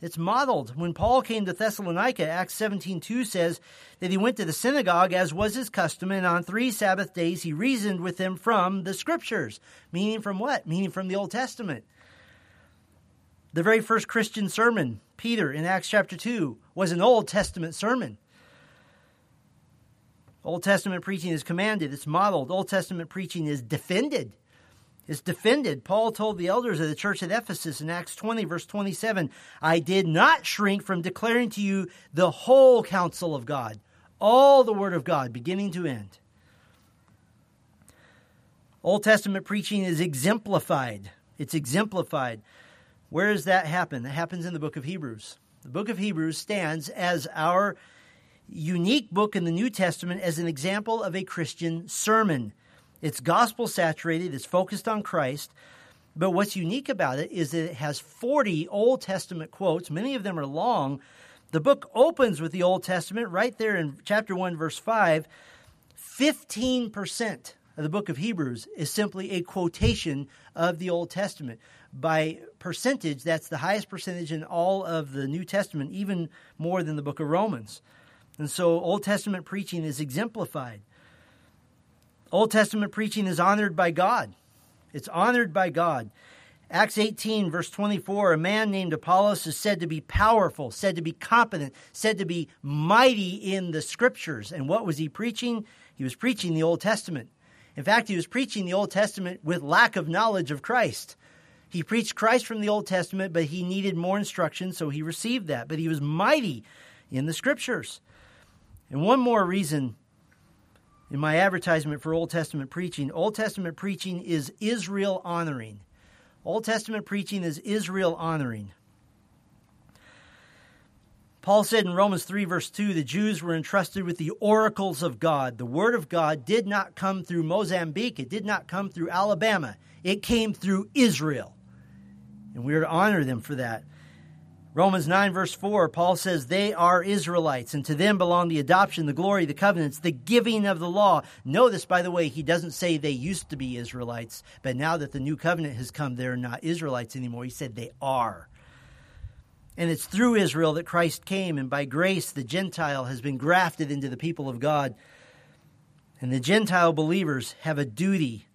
It's modeled. When Paul came to Thessalonica, Acts 17:2 says that he went to the synagogue as was his custom, and on three Sabbath days he reasoned with them from the scriptures. Meaning from what? Meaning from the Old Testament. The very first Christian sermon, Peter in Acts chapter 2, was an Old Testament sermon. Old Testament preaching is commanded, it's modeled. Old Testament preaching is defended. It's defended. Paul told the elders of the church at Ephesus in Acts 20, verse 27, I did not shrink from declaring to you the whole counsel of God, all the word of God, beginning to end. Old Testament preaching is exemplified. It's exemplified. Where does that happen? That happens in the book of Hebrews. The book of Hebrews stands as our unique book in the New Testament as an example of a Christian sermon. It's gospel saturated, it's focused on Christ. But what's unique about it is that it has 40 Old Testament quotes. Many of them are long. The book opens with the Old Testament right there in chapter 1, verse 5. 15% of the book of Hebrews is simply a quotation of the Old Testament. By percentage, that's the highest percentage in all of the New Testament, even more than the book of Romans. And so Old Testament preaching is exemplified. Old Testament preaching is honored by God. It's honored by God. Acts 18, verse 24, a man named Apollos is said to be powerful, said to be competent, said to be mighty in the scriptures. And what was he preaching? He was preaching the Old Testament. In fact, he was preaching the Old Testament with lack of knowledge of Christ. He preached Christ from the Old Testament, but he needed more instruction, so he received that. But he was mighty in the scriptures. And one more reason in my advertisement for Old Testament preaching. Old Testament preaching is Israel honoring. Old Testament preaching is Israel honoring. Paul said in Romans 3, verse 2, the Jews were entrusted with the oracles of God. The word of God did not come through Mozambique, it did not come through Alabama, it came through Israel. And we are to honor them for that. Romans 9, verse 4, Paul says, They are Israelites, and to them belong the adoption, the glory, the covenants, the giving of the law. Notice, by the way, he doesn't say they used to be Israelites, but now that the new covenant has come, they're not Israelites anymore. He said they are. And it's through Israel that Christ came, and by grace, the Gentile has been grafted into the people of God. And the Gentile believers have a duty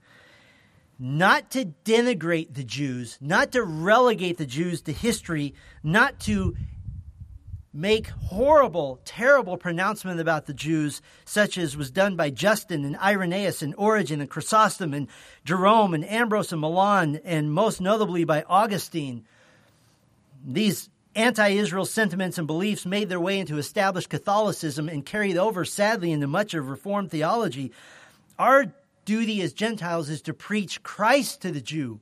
not to denigrate the Jews, not to relegate the Jews to history, not to make horrible, terrible pronouncements about the Jews, such as was done by Justin and Irenaeus and Origen and Chrysostom and Jerome and Ambrose and Milan, and most notably by Augustine. These anti Israel sentiments and beliefs made their way into established Catholicism and carried over, sadly, into much of Reformed theology. Our duty as Gentiles is to preach Christ to the Jew.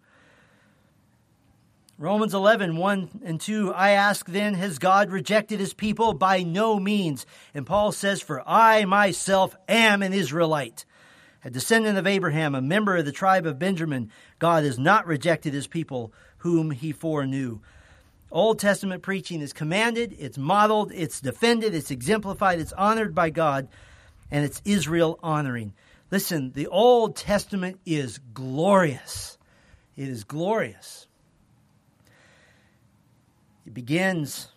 Romans 11, 1 and 2, I ask then, has God rejected his people? By no means. And Paul says, For I myself am an Israelite, a descendant of Abraham, a member of the tribe of Benjamin. God has not rejected his people, whom he foreknew. Old Testament preaching is commanded, it's modeled, it's defended, it's exemplified, it's honored by God, and it's Israel honoring. Listen, the Old Testament is glorious. It is glorious. It begins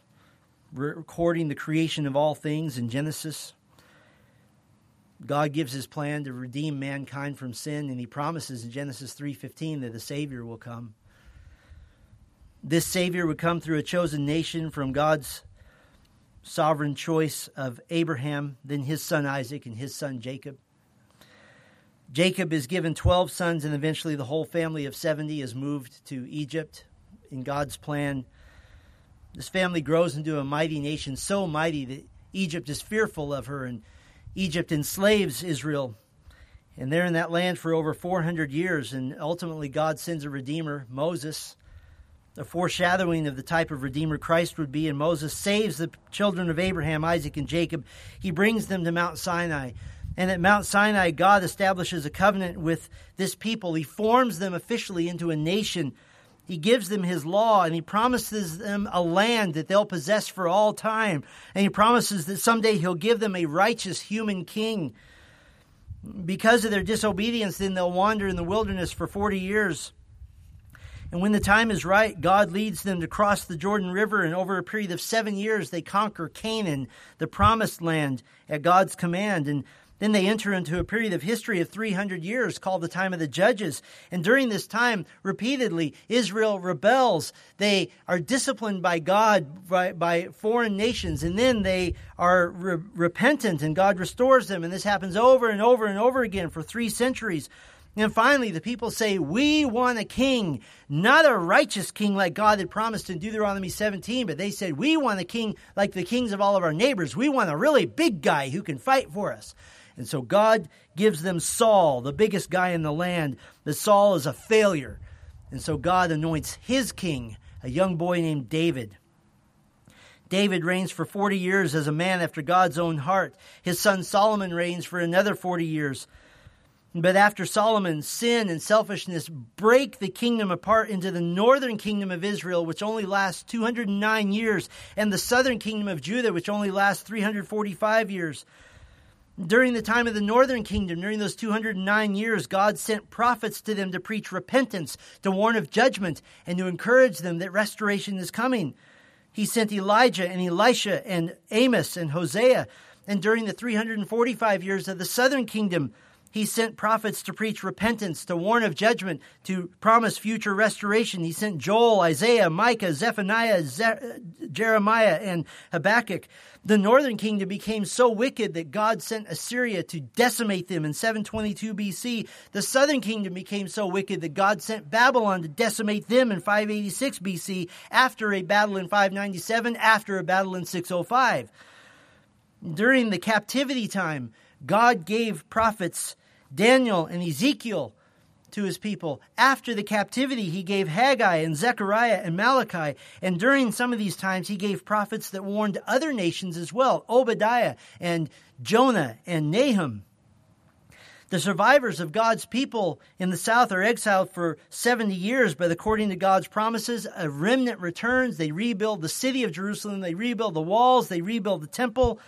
recording the creation of all things in Genesis. God gives his plan to redeem mankind from sin and he promises in Genesis 3:15 that a savior will come. This savior would come through a chosen nation from God's sovereign choice of Abraham, then his son Isaac and his son Jacob. Jacob is given 12 sons, and eventually the whole family of 70 is moved to Egypt in God's plan. This family grows into a mighty nation, so mighty that Egypt is fearful of her, and Egypt enslaves Israel. And they're in that land for over 400 years, and ultimately God sends a Redeemer, Moses, a foreshadowing of the type of Redeemer Christ would be. And Moses saves the children of Abraham, Isaac, and Jacob. He brings them to Mount Sinai. And at Mount Sinai, God establishes a covenant with this people. He forms them officially into a nation. He gives them his law and he promises them a land that they'll possess for all time. And he promises that someday he'll give them a righteous human king. Because of their disobedience, then they'll wander in the wilderness for 40 years. And when the time is right, God leads them to cross the Jordan River, and over a period of seven years, they conquer Canaan, the promised land, at God's command. And then they enter into a period of history of 300 years called the time of the judges. And during this time, repeatedly, Israel rebels. They are disciplined by God, by, by foreign nations, and then they are re- repentant and God restores them. And this happens over and over and over again for three centuries. And finally, the people say, We want a king, not a righteous king like God had promised in Deuteronomy 17, but they said, We want a king like the kings of all of our neighbors. We want a really big guy who can fight for us. And so God gives them Saul, the biggest guy in the land. But Saul is a failure. And so God anoints his king, a young boy named David. David reigns for 40 years as a man after God's own heart. His son Solomon reigns for another 40 years. But after Solomon, sin and selfishness break the kingdom apart into the northern kingdom of Israel, which only lasts 209 years, and the southern kingdom of Judah, which only lasts 345 years. During the time of the northern kingdom, during those 209 years, God sent prophets to them to preach repentance, to warn of judgment, and to encourage them that restoration is coming. He sent Elijah and Elisha and Amos and Hosea. And during the 345 years of the southern kingdom, he sent prophets to preach repentance, to warn of judgment, to promise future restoration. He sent Joel, Isaiah, Micah, Zephaniah, Ze- Jeremiah, and Habakkuk. The northern kingdom became so wicked that God sent Assyria to decimate them in 722 BC. The southern kingdom became so wicked that God sent Babylon to decimate them in 586 BC after a battle in 597, after a battle in 605. During the captivity time, God gave prophets Daniel and Ezekiel to his people. After the captivity, he gave Haggai and Zechariah and Malachi. And during some of these times, he gave prophets that warned other nations as well Obadiah and Jonah and Nahum. The survivors of God's people in the south are exiled for 70 years, but according to God's promises, a remnant returns. They rebuild the city of Jerusalem, they rebuild the walls, they rebuild the temple.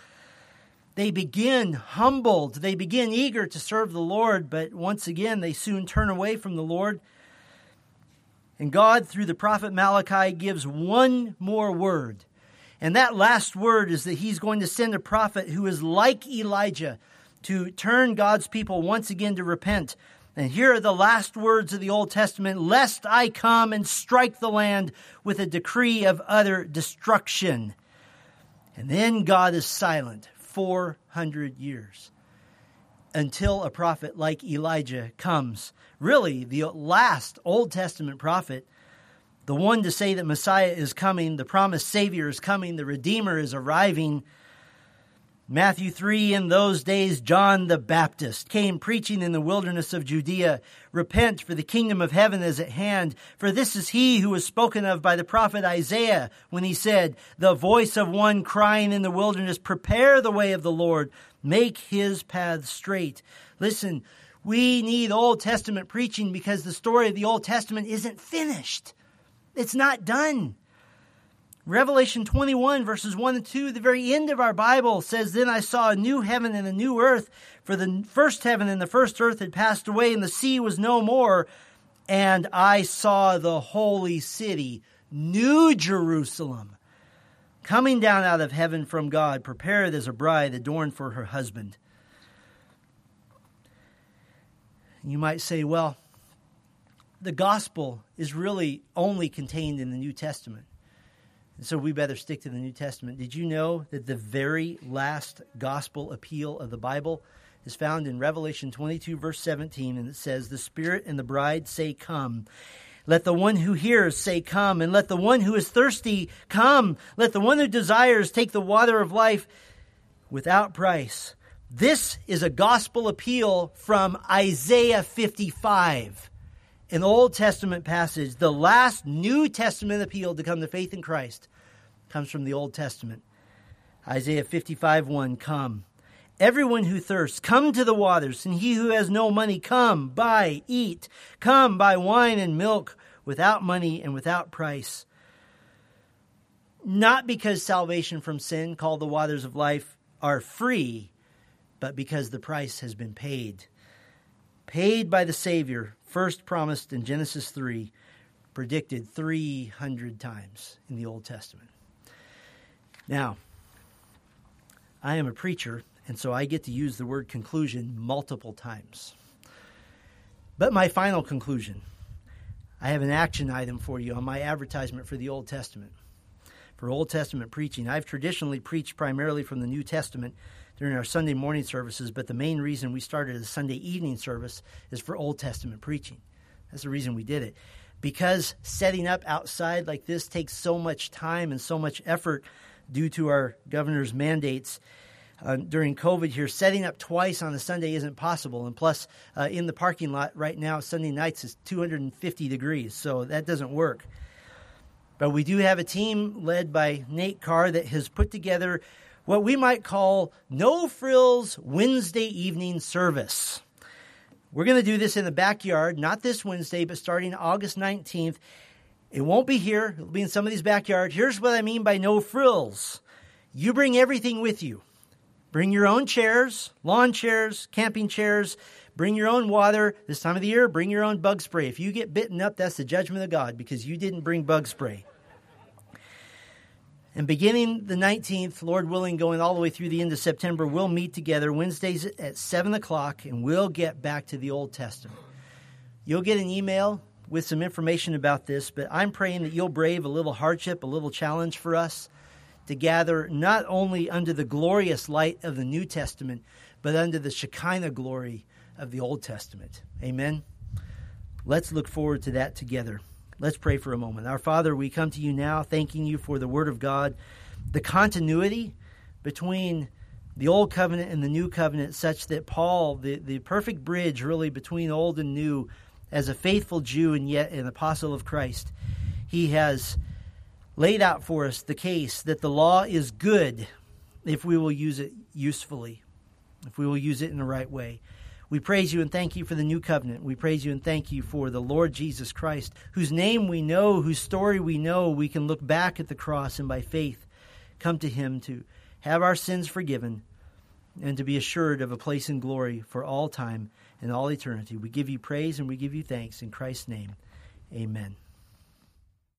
They begin humbled. They begin eager to serve the Lord, but once again, they soon turn away from the Lord. And God, through the prophet Malachi, gives one more word. And that last word is that he's going to send a prophet who is like Elijah to turn God's people once again to repent. And here are the last words of the Old Testament Lest I come and strike the land with a decree of utter destruction. And then God is silent 400 years until a prophet like Elijah comes. Really, the last Old Testament prophet, the one to say that Messiah is coming, the promised Savior is coming, the Redeemer is arriving. Matthew 3 In those days, John the Baptist came preaching in the wilderness of Judea Repent, for the kingdom of heaven is at hand. For this is he who was spoken of by the prophet Isaiah when he said, The voice of one crying in the wilderness, Prepare the way of the Lord, make his path straight. Listen, we need Old Testament preaching because the story of the Old Testament isn't finished. It's not done. Revelation 21, verses 1 and 2, the very end of our Bible says, Then I saw a new heaven and a new earth, for the first heaven and the first earth had passed away, and the sea was no more. And I saw the holy city, New Jerusalem, coming down out of heaven from God, prepared as a bride adorned for her husband. You might say, well, the gospel is really only contained in the New Testament. So we better stick to the New Testament. Did you know that the very last gospel appeal of the Bible is found in Revelation 22, verse 17, and it says, The Spirit and the bride say, Come. Let the one who hears say, Come. And let the one who is thirsty come. Let the one who desires take the water of life without price. This is a gospel appeal from Isaiah 55 an Old Testament passage, the last New Testament appeal to come to faith in Christ comes from the Old Testament. Isaiah 55 1 Come. Everyone who thirsts, come to the waters, and he who has no money, come, buy, eat. Come, buy wine and milk without money and without price. Not because salvation from sin, called the waters of life, are free, but because the price has been paid. Paid by the Savior first promised in Genesis 3, predicted 300 times in the Old Testament. Now, I am a preacher, and so I get to use the word conclusion multiple times. But my final conclusion I have an action item for you on my advertisement for the Old Testament. For Old Testament preaching, I've traditionally preached primarily from the New Testament during our Sunday morning services, but the main reason we started a Sunday evening service is for Old Testament preaching. That's the reason we did it. Because setting up outside like this takes so much time and so much effort due to our governor's mandates, uh, during COVID here, setting up twice on a Sunday isn't possible. And plus, uh, in the parking lot right now, Sunday nights is 250 degrees, so that doesn't work. But we do have a team led by Nate Carr that has put together what we might call No Frills Wednesday evening service. We're going to do this in the backyard, not this Wednesday, but starting August 19th. It won't be here, it'll be in some of these backyards. Here's what I mean by no frills you bring everything with you. Bring your own chairs, lawn chairs, camping chairs. Bring your own water. This time of the year, bring your own bug spray. If you get bitten up, that's the judgment of God because you didn't bring bug spray. And beginning the 19th, Lord willing, going all the way through the end of September, we'll meet together Wednesdays at 7 o'clock and we'll get back to the Old Testament. You'll get an email with some information about this, but I'm praying that you'll brave a little hardship, a little challenge for us to gather not only under the glorious light of the New Testament, but under the Shekinah glory of the Old Testament. Amen. Let's look forward to that together. Let's pray for a moment. Our Father, we come to you now thanking you for the Word of God, the continuity between the Old Covenant and the New Covenant, such that Paul, the, the perfect bridge really between Old and New, as a faithful Jew and yet an apostle of Christ, he has laid out for us the case that the law is good if we will use it usefully, if we will use it in the right way. We praise you and thank you for the new covenant. We praise you and thank you for the Lord Jesus Christ, whose name we know, whose story we know. We can look back at the cross and by faith come to him to have our sins forgiven and to be assured of a place in glory for all time and all eternity. We give you praise and we give you thanks in Christ's name. Amen.